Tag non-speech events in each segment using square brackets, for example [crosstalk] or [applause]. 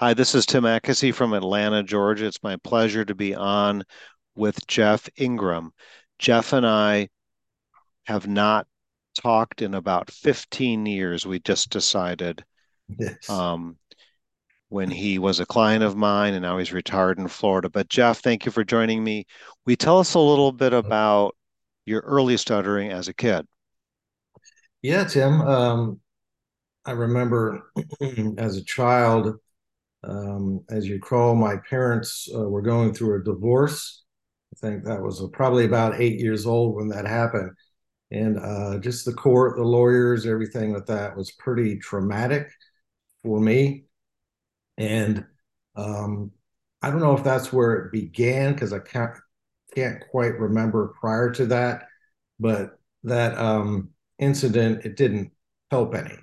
Hi, this is Tim Mackesey from Atlanta, Georgia. It's my pleasure to be on with Jeff Ingram. Jeff and I have not talked in about 15 years. We just decided Yes. um, when he was a client of mine and now he's retired in Florida. But Jeff, thank you for joining me. We tell us a little bit about your early stuttering as a kid. Yeah, Tim. Um, I remember [clears throat] as a child, um, as you recall, my parents uh, were going through a divorce. I think that was probably about eight years old when that happened. And uh, just the court, the lawyers, everything with that was pretty traumatic for me. And um, I don't know if that's where it began because I can't, can't quite remember prior to that, but that um, incident, it didn't help any.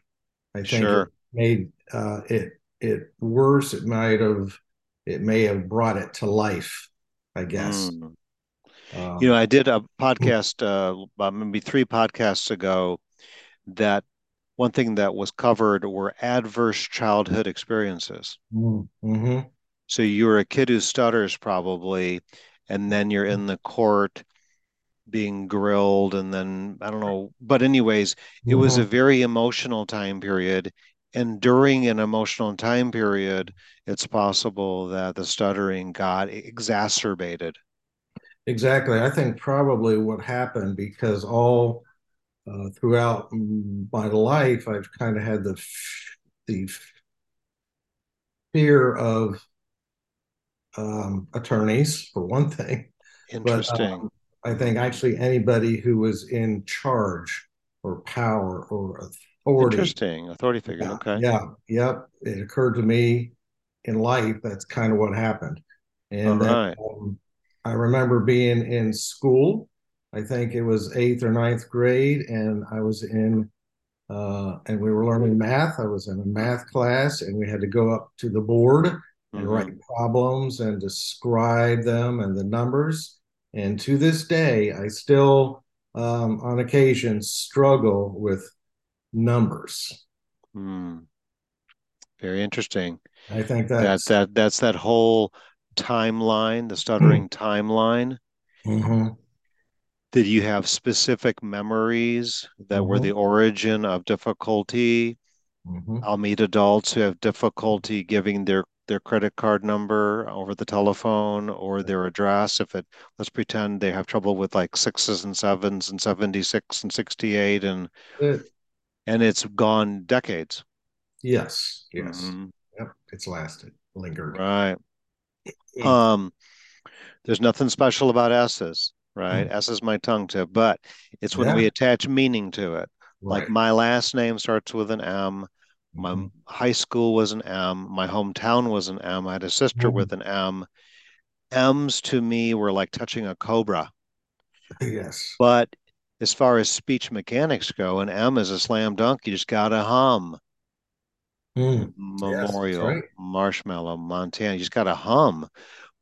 I think it made uh, it it worse. It might have it may have brought it to life, I guess. Mm. You know, I did a podcast [laughs] uh, about maybe three podcasts ago that one thing that was covered were adverse childhood experiences. mm-hmm, So you're a kid who stutters probably, and then you're in the court being grilled, and then I don't know. But anyways, it was a hmm very emotional time period. And during an emotional time period, it's possible that the stuttering got exacerbated. Exactly. I think probably what happened because all uh, throughout my life, I've kind of had the the fear of um, attorneys for one thing, but Interesting. um, I think actually anybody who was in charge or power or authority. Interesting. Authority figure. Yeah, Okay. yeah, yep. It occurred to me in life that's kind of what happened. And right. um, I remember being in school. I think it was eighth or ninth grade, and I was in uh, and we were learning math. I was in a math class, and we had to go up to the board and write hmm problems and describe them and the numbers. And to this day, I still, um, on occasion, struggle with numbers. Hmm. Very interesting. I think That that's that that's that whole timeline, the stuttering [clears throat] timeline. hmm Did you have specific memories that were the hmm origin of difficulty? I'll meet adults who have difficulty giving their their credit card number over the telephone or their address. If it, let's pretend they have trouble with like sixes and sevens and 76 and 68 and It, and it's gone decades. yes, yes. hmm Yep, it's lasted, lingered. Right. [clears throat] Um, there's nothing special about S's, right? Mm. S is my tongue tip, but it's when we attach meaning to it. Like my last name starts with an M. My hmm high school was an M. My hometown was an M. I had a sister hmm with an M. M's to me were like touching a cobra. [laughs] Yes. But as far as speech mechanics go, an M is a slam dunk. You just gotta hum. Mm. Yes, Memorial, right. Marshmallow, Montana. You just gotta hum.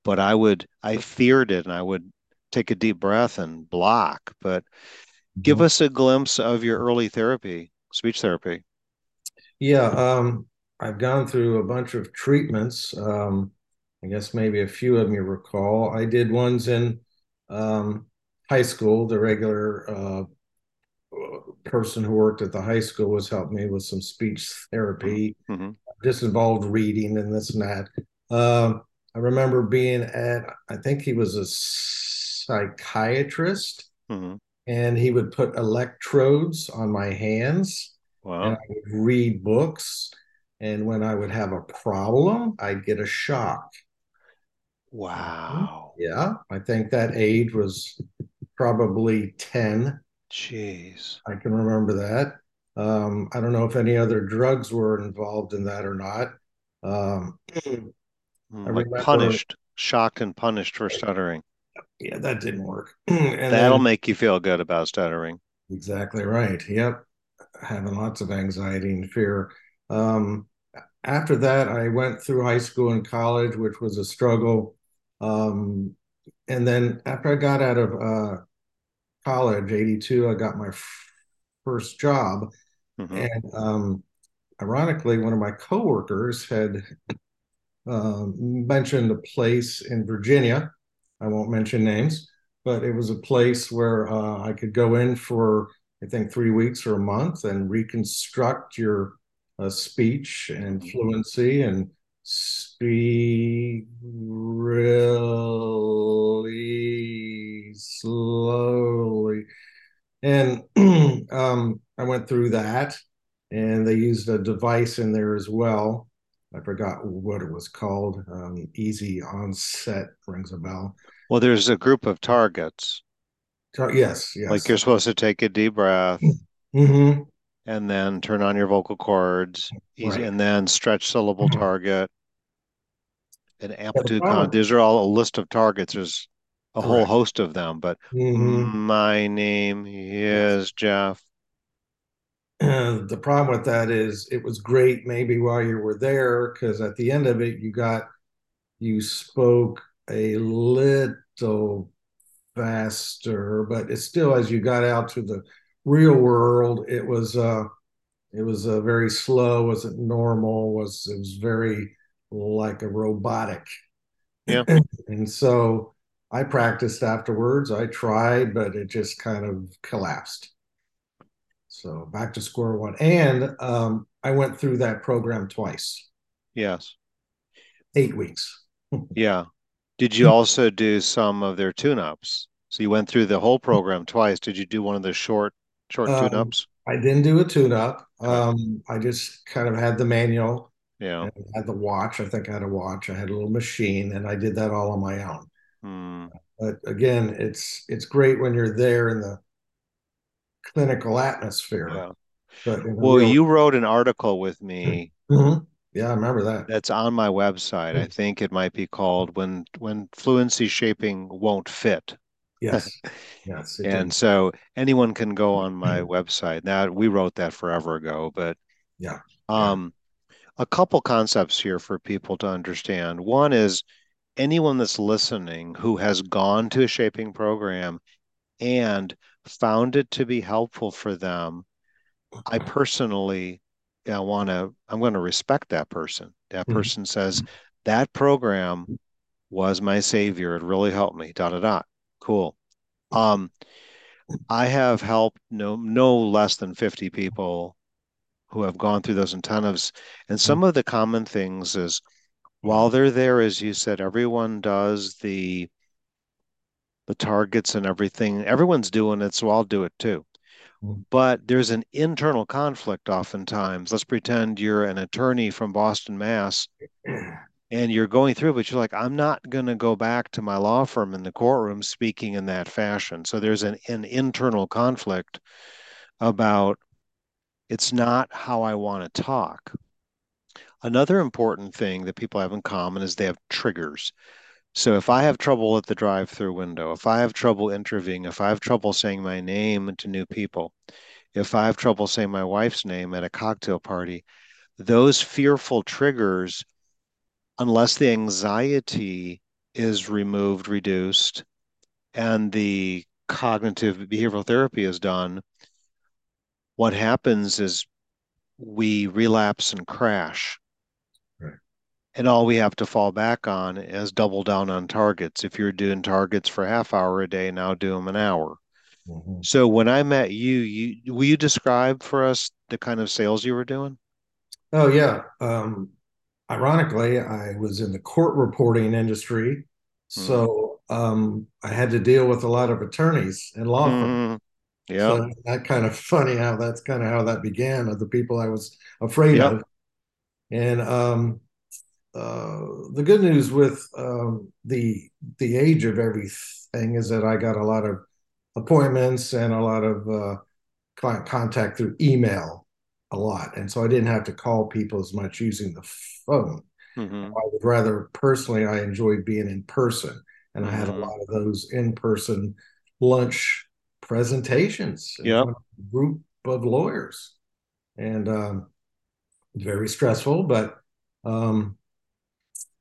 But I would, I feared it, and I would take a deep breath and block. But give Mhm. us a glimpse of your early therapy, speech therapy. Yeah, um, I've gone through a bunch of treatments. Um, I guess maybe a few of them you recall. I did ones in um, high school. The regular uh, person who worked at the high school was helping me with some speech therapy. Mm-hmm. This involved reading and this and that. Um, I remember being at, I think he was a psychiatrist, Mm-hmm. and he would put electrodes on my hands and I would read books. And when I would have a problem, I'd get a shock. Wow. Yeah, I think that age was probably 10. Jeez. I can remember that. Um, I don't know if any other drugs were involved in that or not. Um, I Mm, Like punished, shocked and punished for stuttering. yeah, that didn't work. [clears throat] And That'll then, make you feel good about stuttering. exactly right. Yep, having lots of anxiety and fear. Um, after that, I went through high school and college, which was a struggle. Um, and then after I got out of uh, college, 82, I got my f- first job. hmm And um, ironically, one of my coworkers had um, mentioned a place in Virginia. I won't mention names, but it was a place where uh, I could go in for, I think, three weeks or a month and reconstruct your uh, speech and mm-hmm. fluency and speak really slowly. And [clears throat] um, I went through that, and they used a device in there as well. I forgot what it was called. Um, easy onset rings a bell. Well, there's a group of targets. Tar- yes, yes. Like you're supposed to take a deep breath. [clears throat] Mm-hmm and then turn on your vocal cords, right. and then stretch syllable mm-hmm. target and amplitude con. These are all a list of targets. There's a Correct. whole host of them, but mm-hmm. my name is Jeff. And the problem with that is it was great maybe while you were there because at the end of it you got you spoke a little faster, but it's still as you got out to the real world, it was uh, it was uh, very slow. wasn't normal. was It was very like a robotic. Yeah. [laughs] and so I practiced afterwards. I tried, but it just kind of collapsed. So back to square one. And um, I went through that program twice. Yes. Eight weeks. [laughs] yeah. Did you also do some of their tune ups? So you went through the whole program twice. Did you do one of the short Short um, tune ups? I didn't do a tune up. Um, I just kind of had the manual. Yeah. I had the watch. I think I had a watch. I had a little machine, and I did that all on my own. Hmm. But again, it's it's great when you're there in the clinical atmosphere. Yeah. But well, real... you wrote an article with me. [clears throat] Mm-hmm. Yeah, I remember that. That's on my website. I think it might be called "When When Fluency Shaping Won't Fit." Yes. [laughs] Yes. and did. so anyone can go on my website. Now we wrote that forever ago, but yeah. Um, a couple concepts here for people to understand. One is anyone that's listening who has gone to a shaping program and found it to be helpful for them. I personally I want to I'm going to respect that person. That mm-hmm. person mm-hmm. says that program was my savior. It really helped me. Da da da. Cool. Um, I have helped no no less than 50 people who have gone through those intensives. And some mm-hmm. of the common things is while they're there, as you said, everyone does the the targets and everything. Everyone's doing it, so I'll do it too. Mm-hmm. But there's an internal conflict oftentimes. Let's pretend you're an attorney from Boston, Mass, [clears throat] and you're going through, but you're like, I'm not going to go back to my law firm in the courtroom speaking in that fashion. So there's an, an internal conflict about it's not how I want to talk. Another important thing that people have in common is they have triggers. So if I have trouble at the drive-through window, if I have trouble interviewing, if I have trouble saying my name to new people, if I have trouble saying my wife's name at a cocktail party, those fearful triggers unless the anxiety is removed, reduced, and the cognitive behavioral therapy is done, what happens is we relapse and crash. Right. And all we have to fall back on is double down on targets. If you're doing targets for half hour a day, now do them an hour. Mm-hmm. So when I met you, you will you describe for us the kind of sales you were doing? Oh yeah. Um, ironically, I was in the court reporting industry. So um, I had to deal with a lot of attorneys and law firms. Yeah. So that kind of funny how that's kind of how that began of the people I was afraid yep. of. And um, uh, the good news with um, the the age of everything is that I got a lot of appointments and a lot of uh, client contact through email a lot, and so I didn't have to call people as much using the phone. Mm-hmm. I would rather personally, I enjoyed being in person, and mm-hmm. I had a mm-hmm. lot of those in person lunch presentations. Yeah, group of lawyers, and um, very stressful. But um,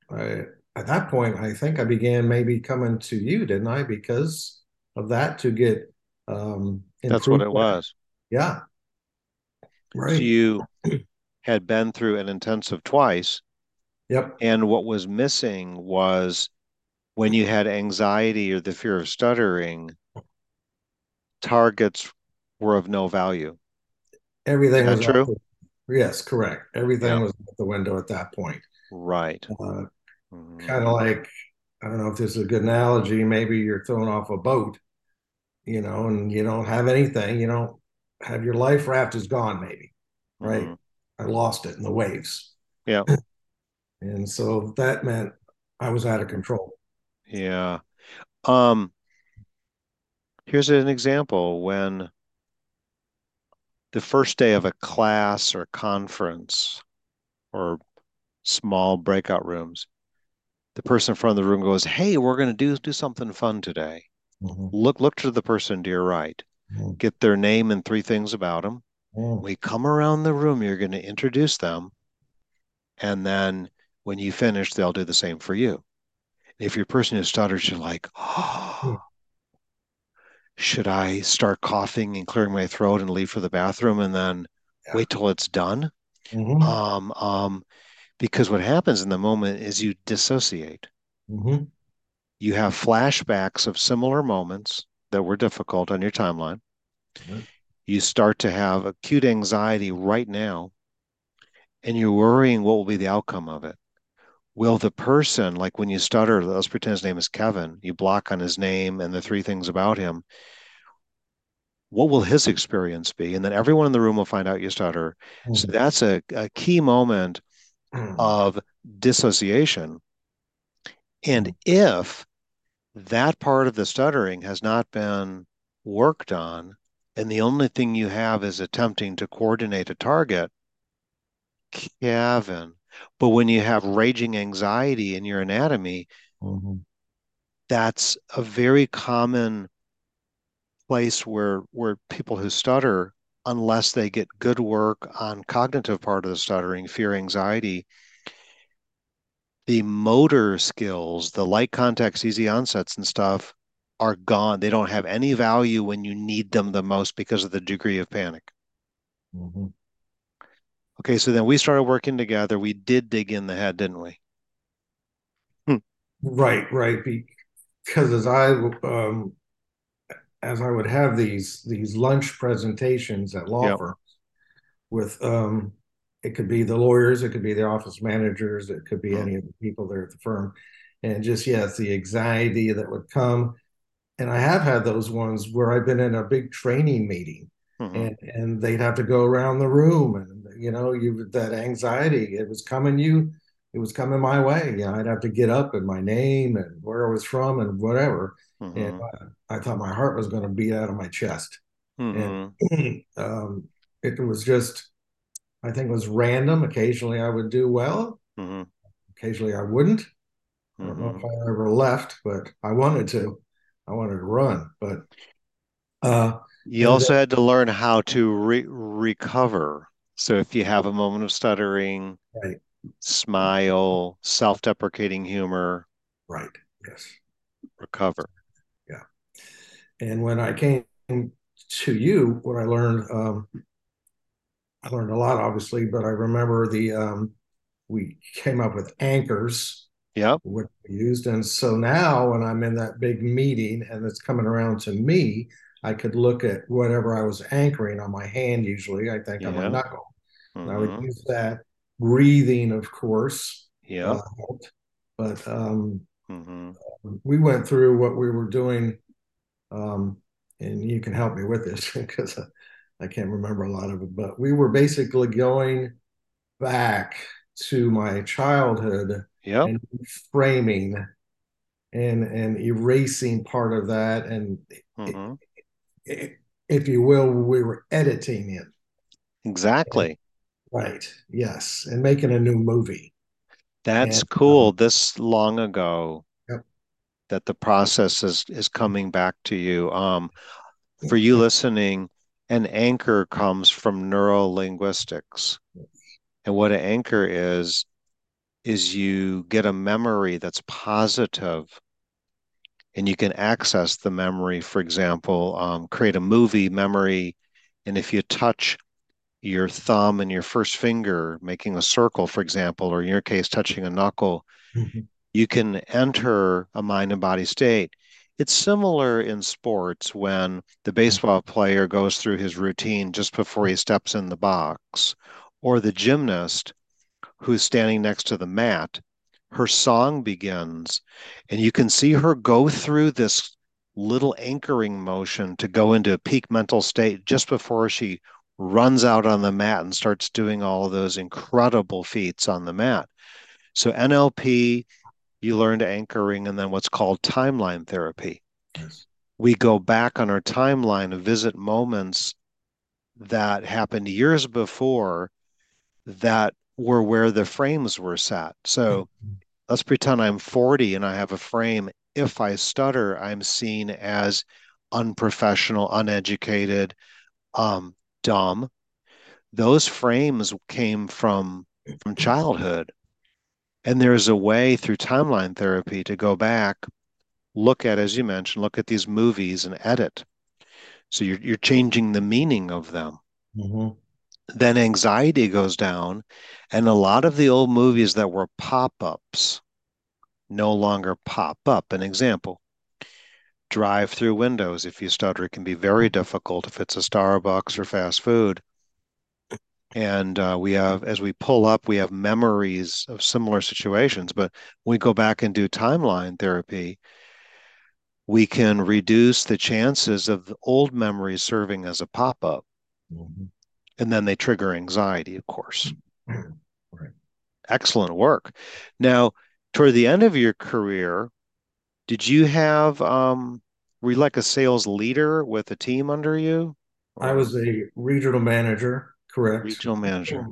I, at that point, I think I began maybe coming to you, didn't I? Because of that to get. Um, That's what it was. Yeah. Right. So you had been through an intensive twice Yep. And what was missing was when you had anxiety or the fear of stuttering, targets were of no value. Everything was true? the, yes, correct. Everything Yeah, was out the window at that point. right. Uh, hmm kind of like, I don't know if this is a good analogy. Maybe you're thrown off a boat, you know, and you don't have anything. You don't have your life raft is gone, maybe, right? hmm I lost it in the waves. Yeah, And so that meant I was out of control. yeah. Um, here's an example when the first day of a class or conference or small breakout rooms, the person in front of the room goes, "Hey, we're going to do do something fun today." Mhm. Look look to the person to your right. Mhm. Get their name and three things about them. Mhm. We come around the room, you're going to introduce them, and then when you finish, they'll do the same for you. If your person who stutters, you're like, "Oh, should I start coughing and clearing my throat and leave for the bathroom and then Yeah. wait till it's done?" Mhm. Um, um, because what happens in the moment is you dissociate. Mhm. You have flashbacks of similar moments that were difficult on your timeline. You start to have acute anxiety right now, and you're worrying what will be the outcome of it. Will the person, like when you stutter, let's pretend his name is Kevin, you block on his name and the three things about him. What will his experience be? And then everyone in the room will find out you stutter. So Mhm. that's a, a key moment Mhm. of dissociation. And if that part of the stuttering has not been worked on, and the only thing you have is attempting to coordinate a target, Kevin. But when you have raging anxiety in your anatomy, Mhm. that's a very common place where where people who stutter, unless they get good work on cognitive part of the stuttering, fear, anxiety, the motor skills, the light contacts, easy onsets and stuff are gone. They don't have any value when you need them the most because of the degree of panic. Mhm. Okay, so then we started working together. We did dig in the head, didn't we? Hmm. Right, right. Because as I um, as I would have these these lunch presentations at law Yep. firms with um, it could be the lawyers, it could be the office managers, it could be Mm, any of the people there at the firm, and just yes, the anxiety that would come. And I have had those ones where I've been in a big training meeting, mhm, and and they'd have to go around the room, and you know, you that anxiety, it was coming you. It was coming my way. You know, I'd have to get up and my name and where I was from and whatever. And mhm, I, I thought my heart was going to beat out of my chest. And mhm, [clears throat] um, it was just, I think it was random. Occasionally I would do well, mhm, occasionally I wouldn't. I don't know if mhm. I ever left, but I wanted to. I wanted to run, but uh, You and also had to learn how to re recover. So if you have a moment of stuttering, right, smile, self-deprecating humor, right, yes, recover. yeah. And when I came to you, what I learned, um, I learned a lot, obviously, but I remember the um, we came up with anchors, Yep. which we used, and so now when I'm in that big meeting and it's coming around to me, I could look at whatever I was anchoring on my hand. Usually, I think on my Yeah. knuckle, and I would hmm use that. Breathing, of course, yeah, uh, helped, but um, hmm we went through what we were doing um, and you can help me with this [laughs] because I can't remember a lot of it. But we were basically going back to my childhood Yep. and framing and and erasing part of that, and hmm it, if you will, we were editing it. Exactly. right. Yes, and making a new movie. That's And cool. um, This long ago yep. that the process is is coming back to you. Um, for you listening, an anchor comes from neurolinguistics. And what an anchor is, is you get a memory that's positive and you can access the memory, for example, um, create a movie memory. And if you touch your thumb and your first finger making a circle, for example, or in your case, touching a knuckle, mm-hmm. you can enter a mind and body state. It's similar in sports when the baseball player goes through his routine just before he steps in the box, or the gymnast who's standing next to the mat. Her song begins, and you can see her go through this little anchoring motion to go into a peak mental state just before she runs out on the mat and starts doing all of those incredible feats on the mat. So NLP, you learned anchoring and then what's called timeline therapy. Yes. We go back on our timeline and visit moments that happened years before that were where the frames were set. So mm-hmm. Let's pretend I'm 40 and I have a frame. If I stutter, I'm seen as unprofessional, uneducated, um, dumb. Those frames came from from childhood. And there's a way through timeline therapy to go back, look at, as you mentioned, look at these movies and edit. So you're you're changing the meaning of them. Mm-hmm. Then anxiety goes down, and a lot of the old movies that were pop-ups no longer pop up. An example, drive through windows if you stutter. It can be very difficult if it's a Starbucks or fast food. And uh, we have, as we pull up, we have memories of similar situations. But we go back and do timeline therapy, we can reduce the chances of the old memories serving as a pop up. Mm-hmm. And then they trigger anxiety, of course. Right. Excellent work. Now, toward the end of your career, did you have um, were you like a sales leader with a team under you? I was a regional manager, correct. Regional manager.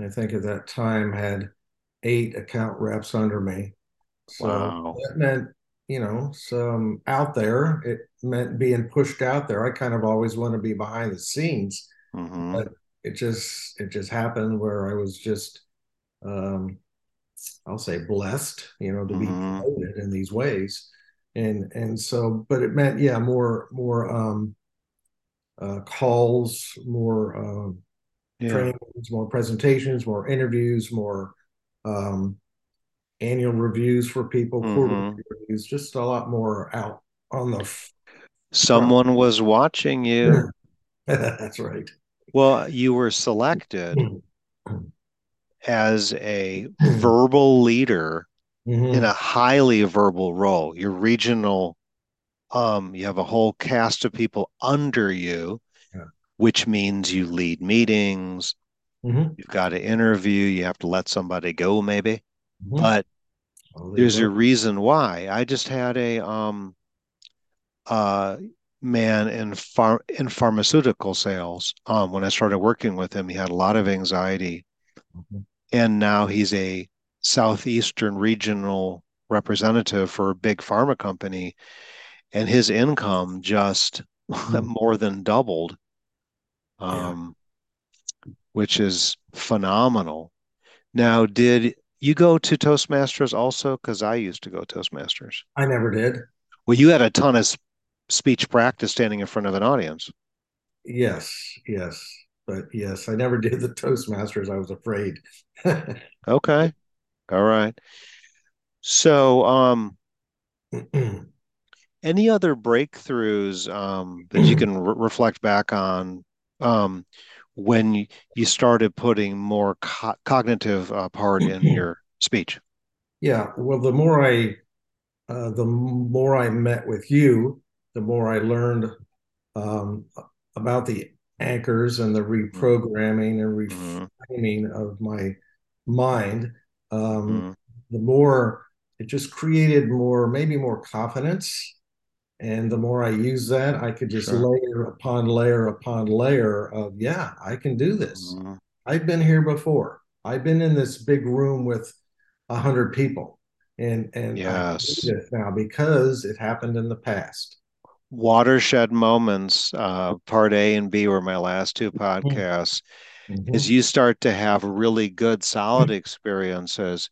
I think at that time had eight account reps under me. So wow. that meant, you know, some out there. It meant being pushed out there. I kind of always want to be behind the scenes. Mm-hmm. But it just it just happened where I was just um I'll say blessed, you know, to mm-hmm. be promoted in these ways and and so but it meant yeah more more um uh calls more uh yeah. trainings more presentations more interviews more um annual reviews for people mm-hmm. quarterly reviews just a lot more out on the someone front. was watching you [laughs] that's right well you were selected as a verbal leader mm-hmm. in a highly verbal role. Your regional, um, you have a whole cast of people under you, yeah. which means you lead meetings. Mm-hmm. You've got to interview. You have to let somebody go, maybe. Mm-hmm. But there's a reason why. I just had a um, uh, man in far in pharmaceutical sales. Um, when I started working with him, he had a lot of anxiety, mm-hmm. and now he's a southeastern regional representative for a big pharma company, and his income just [laughs] mm-hmm. more than doubled, um, yeah. which is phenomenal. Now, did you go to Toastmasters also? Because I used to go Toastmasters. I never did. Well, you had a ton of speech practice standing in front of an audience. Yes, yes, but yes, I never [laughs] did the Toastmasters. I was afraid. [laughs] okay. All right. So, um, [clears throat] any other breakthroughs um, that you can re- reflect back on um, when you started putting more co- cognitive uh, part in [clears throat] your speech? Yeah. Well, the more I, uh, the more I met with you, the more I learned um, about the anchors and the mm-hmm. reprogramming and mm-hmm. reframing mm-hmm. of my mind um, mm. the more it just created more, maybe more confidence. And the more I use that, I could just sure. layer upon layer upon layer of, yeah, I can do this. Mm. I've been here before. I've been in this big room with a hundred people, and and yes, now because it happened in the past. Watershed moments, uh, part A and B were my last two mm-hmm. podcasts. Mm mm-hmm. as you start to have really good, solid mm-hmm. experiences,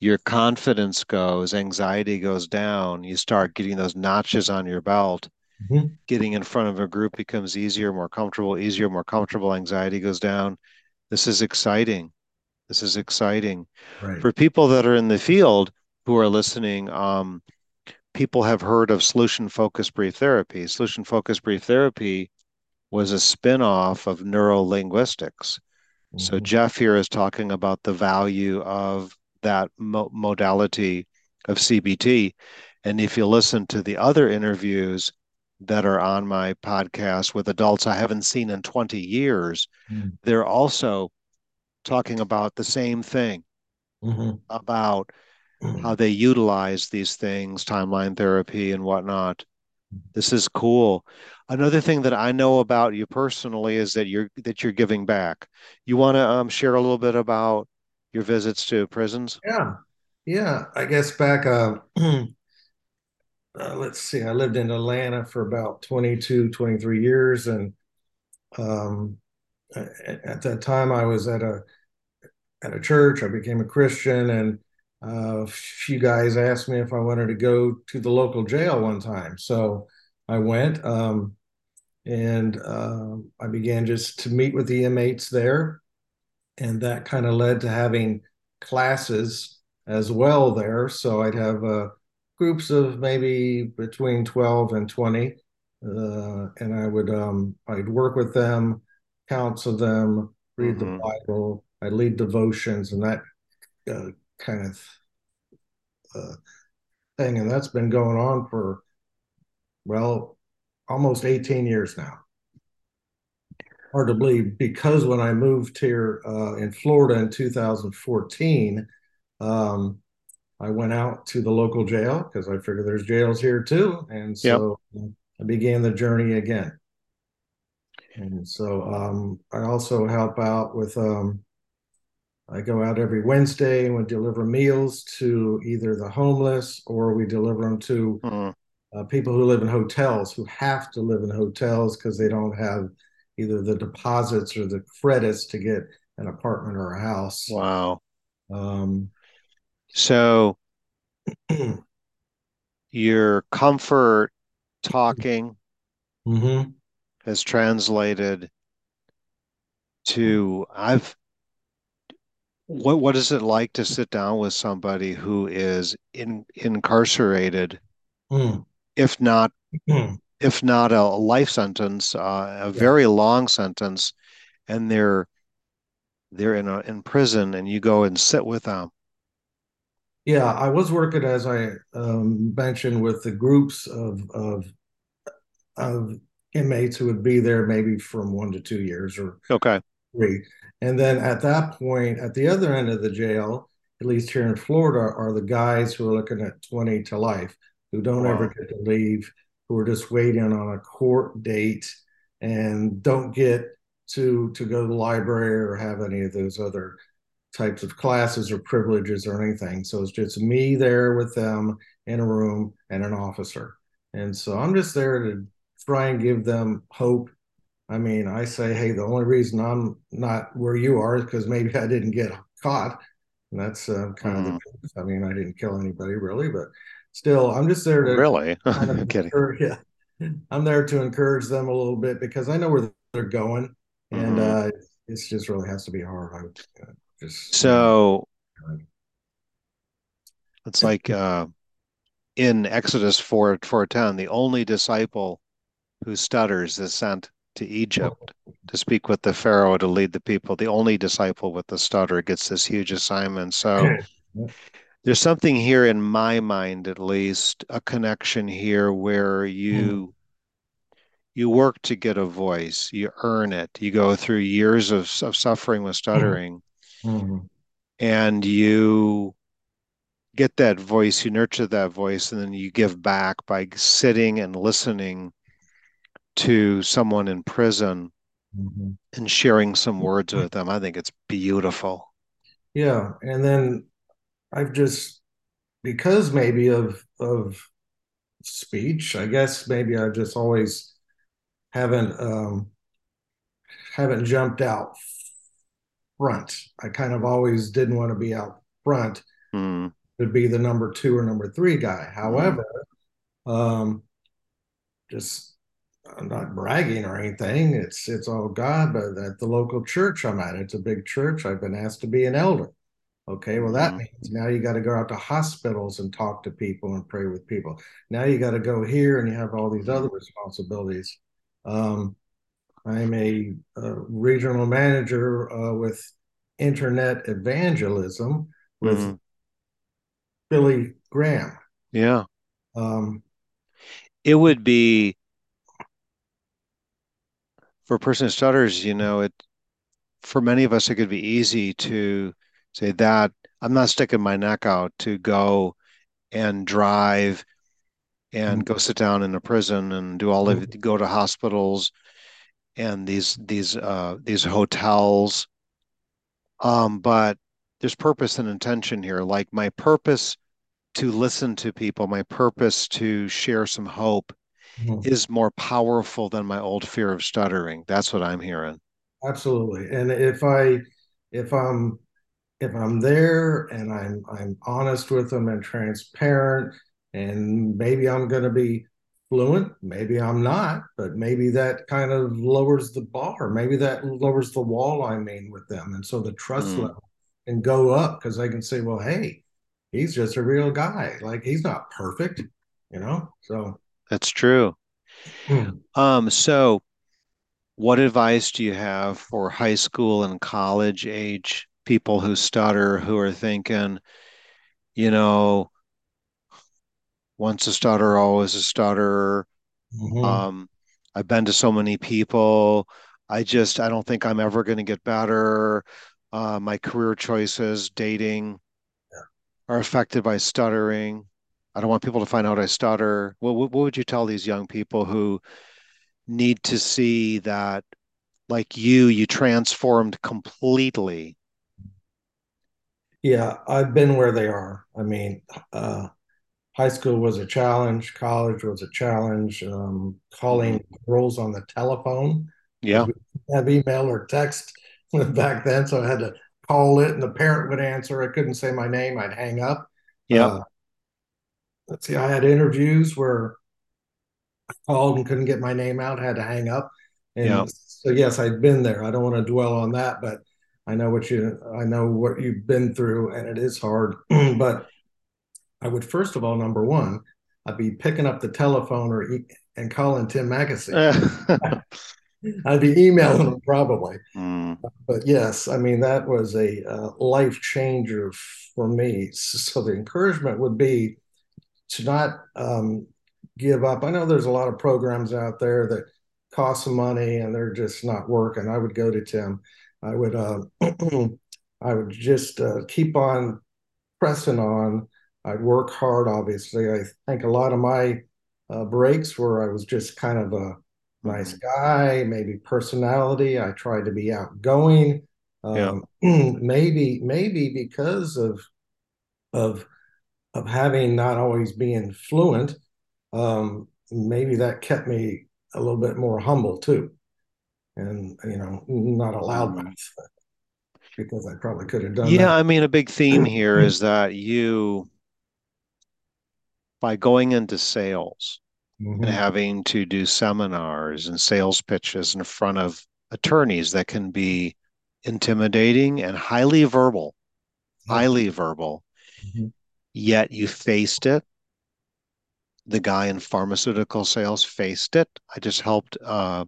your confidence goes, anxiety goes down, you start getting those notches on your belt. Mm-hmm. Getting in front of a group becomes easier, more comfortable, easier, more comfortable. Anxiety goes down. This is exciting. This is exciting. Right. For people that are in the field who are listening, um, people have heard of solution focused brief therapy. Solution focused brief therapy was a spin-off of neurolinguistics. Mm-hmm. So Jeff here is talking about the value of that mo- modality of CBT. And if you listen to the other interviews that are on my podcast with adults I haven't seen in 20 years, mm-hmm. they're also talking about the same thing mm-hmm. about mm-hmm. how they utilize these things, timeline therapy and whatnot. This is cool. Another thing that I know about you personally is that you're that you're giving back. You want to um, share a little bit about your visits to prisons? Yeah, yeah. I guess back. Uh, [clears throat] uh, let's see. I lived in Atlanta for about 22, 23 years, and um, at, at that time, I was at a at a church. I became a Christian, and uh, a few guys asked me if I wanted to go to the local jail one time. So I went, um, and uh, I began just to meet with the inmates there, and that kind of led to having classes as well there. So I'd have uh, groups of maybe between 12 and 20, uh, and I would um, I'd work with them, counsel them, read mm-hmm. the Bible, I lead devotions and that uh, kind of uh, thing, and that's been going on for well almost 18 years now. Hard to believe because when I moved here uh, in Florida in 2014, um, I went out to the local jail because I figured there's jails here too, and so yep. I began the journey again. And so um, I also help out with um, I go out every Wednesday and we deliver meals to either the homeless or we deliver them to mm. uh, people who live in hotels who have to live in hotels because they don't have either the deposits or the credits to get an apartment or a house. Wow. Um, so [clears throat] your comfort talking mm-hmm. has translated to I've what what is it like to sit down with somebody who is in incarcerated, mm. if not mm. if not a life sentence, uh, a yeah. very long sentence, and they're they're in a, in prison, and you go and sit with them. Yeah, I was working as I um, mentioned with the groups of of of inmates who would be there maybe from one to two years or okay three and then at that point, at the other end of the jail, at least here in Florida, are the guys who are looking at 20 to life, who don't wow. ever get to leave, who are just waiting on a court date and don't get to to go to the library or have any of those other types of classes or privileges or anything. So it's just me there with them in a room and an officer. And so I'm just there to try and give them hope I mean, I say, hey, the only reason I'm not where you are is because maybe I didn't get caught. And that's uh, kind mm. of the mm-hmm. I mean, I didn't kill anybody really, but still, I'm just there to really. [laughs] Kind of kidding. Encourage, yeah, I'm there to encourage them a little bit because I know where they're going, and mm-hmm. uh, it's just really has to be hard. I uh, just so it's like uh, in Exodus four four ten, the only disciple who stutters is sent to Egypt to speak with the Pharaoh to lead the people. The only disciple with the stutter gets this huge assignment. So there's something here in my mind, at least, a connection here where you. Mm. You work to get a voice. You earn it. You go through years of, of suffering with stuttering, mm-hmm. and you get that voice. You nurture that voice, and then you give back by sitting and listening to someone in prison mm-hmm. and sharing some words with them. I think it's beautiful. Yeah, and then I've just because maybe of of speech, I guess maybe I just always haven't um haven't jumped out front. I kind of always didn't want to be out front mm. to be the number two or number three guy. However, mm. um, just I'm not bragging or anything. It's it's all God, but at the local church I'm at, it's a big church. I've been asked to be an elder. Okay, well, that mm-hmm. means now you got to go out to hospitals and talk to people and pray with people. Now you got to go here and you have all these other responsibilities. Um, I'm a, a, regional manager uh, with internet evangelism with mm-hmm. Billy Graham. Yeah. Um, it would be for a person who stutters, you know, it for many of us it could be easy to say that I'm not sticking my neck out to go and drive and go sit down in a prison and do all of it, go to hospitals and these these uh, these hotels. Um, but there's purpose and intention here. Like my purpose to listen to people, my purpose to share some hope mm-hmm. is more powerful than my old fear of stuttering. That's what I'm hearing. Absolutely. And if I if I'm if I'm there and I'm I'm honest with them and transparent, and maybe I'm going to be fluent, maybe I'm not, but maybe that kind of lowers the bar, maybe that lowers the wall. I mean, with them, and so the trust mm. level can go up because I can say, well, hey, he's just a real guy. Like he's not perfect, you know. So that's true. Mm. Um, so what advice do you have for high school and college age people who stutter who are thinking, you know, once a stutter, always a stutter. Mm-hmm. Um, I've been to so many people. I just, I don't think I'm ever going to get better. Uh, my career choices, dating, yeah. are affected by stuttering. I don't want people to find out I stutter. What, what, what would you tell these young people who need to see that, like you, you transformed completely yeah, I've been where they are. I mean, uh, high school was a challenge, college was a challenge. Um, calling mm-hmm. girls on the telephone, yeah, have email or text [laughs] back then, so I had to call it, and the parent would answer. I couldn't say my name; I'd hang up. Yeah. Uh, let's see, I had interviews where I called and couldn't get my name out, had to hang up. And yeah. so, yes, I'd been there. I don't want to dwell on that, but I know what you I know what you've been through, and it is hard. [clears throat] but I would first of all, number one, I'd be picking up the telephone or e- and calling Tim Mackesey. [laughs] I'd be emailing him probably. Mm. But yes, I mean that was a uh, life changer for me. So the encouragement would be to not um, give up. I know there's a lot of programs out there that cost some money and they're just not working. I would go to Tim I would uh, [clears throat] I would just uh, keep on pressing on. I'd work hard. Obviously, I think a lot of my uh, breaks were I was just kind of a nice mm-hmm. guy, maybe personality. I tried to be outgoing. Um, yeah. [clears throat] maybe maybe because of of of having not always being fluent, um, maybe that kept me a little bit more humble too and you know not a loudmouth mm-hmm. because I probably could have done. Yeah, that. I mean, a big theme [clears throat] here is that you, by going into sales mm-hmm. and having to do seminars and sales pitches in front of attorneys that can be intimidating and highly verbal, mm-hmm. highly verbal, mm-hmm. Yet you faced it. The guy in pharmaceutical sales faced it. I just helped uh,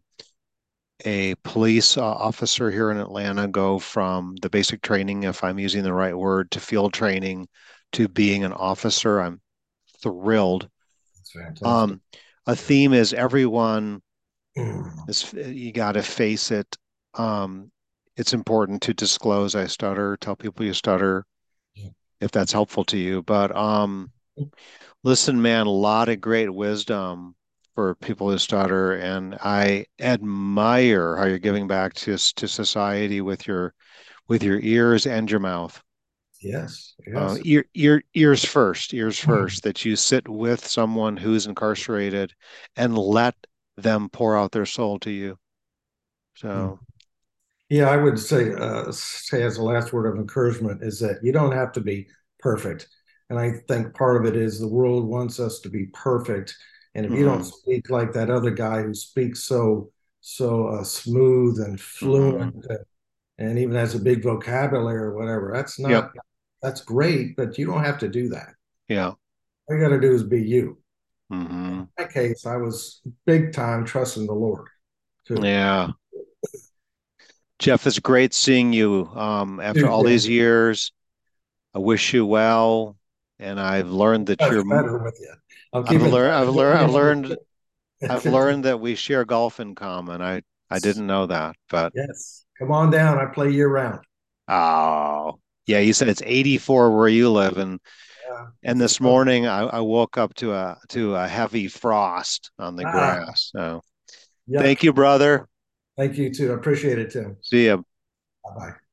a police uh, officer here in Atlanta go from the basic training, if I'm using the right word, to field training to being an officer. I'm thrilled. Um, a theme is everyone mm. [clears throat] is you got to face it. Um, it's important to disclose I stutter, tell people you stutter. If that's helpful to you. But um, listen, man, a lot of great wisdom for people who stutter, and I admire how you're giving back to to society with your with your ears and your mouth. Yes, yes. Uh, ear, ear, ears first, ears hmm. first. That you sit with someone who's incarcerated and let them pour out their soul to you. So, hmm. Yeah, I would say uh, say as a last word of encouragement is that you don't have to be perfect, and I think part of it is the world wants us to be perfect And if mm-hmm. you don't mm-hmm. speak like that other guy who speaks so so uh, smooth and fluent, mm-hmm. and even has a big vocabulary or whatever, that's not yep. that's great. But you don't have to do that. Yeah, all you got to do is be you. Mm-hmm. In my case, I was big time trusting the Lord. Too. Yeah. Jeff, it's great seeing you um, after Dude, all yeah. these years. I wish you well, and I've learned that you're better with you. I've learned. I've learned. I've learned. I've learned that we share golf in common. I I didn't know that, but yes, come on down. I play year round. Oh, yeah. You said it's 84 where you live, and yeah. and this morning I, I, woke up to a to a heavy frost on the ah. grass. So, thank you, brother. Thank you too. I appreciate it, Tim. See ya. Bye bye.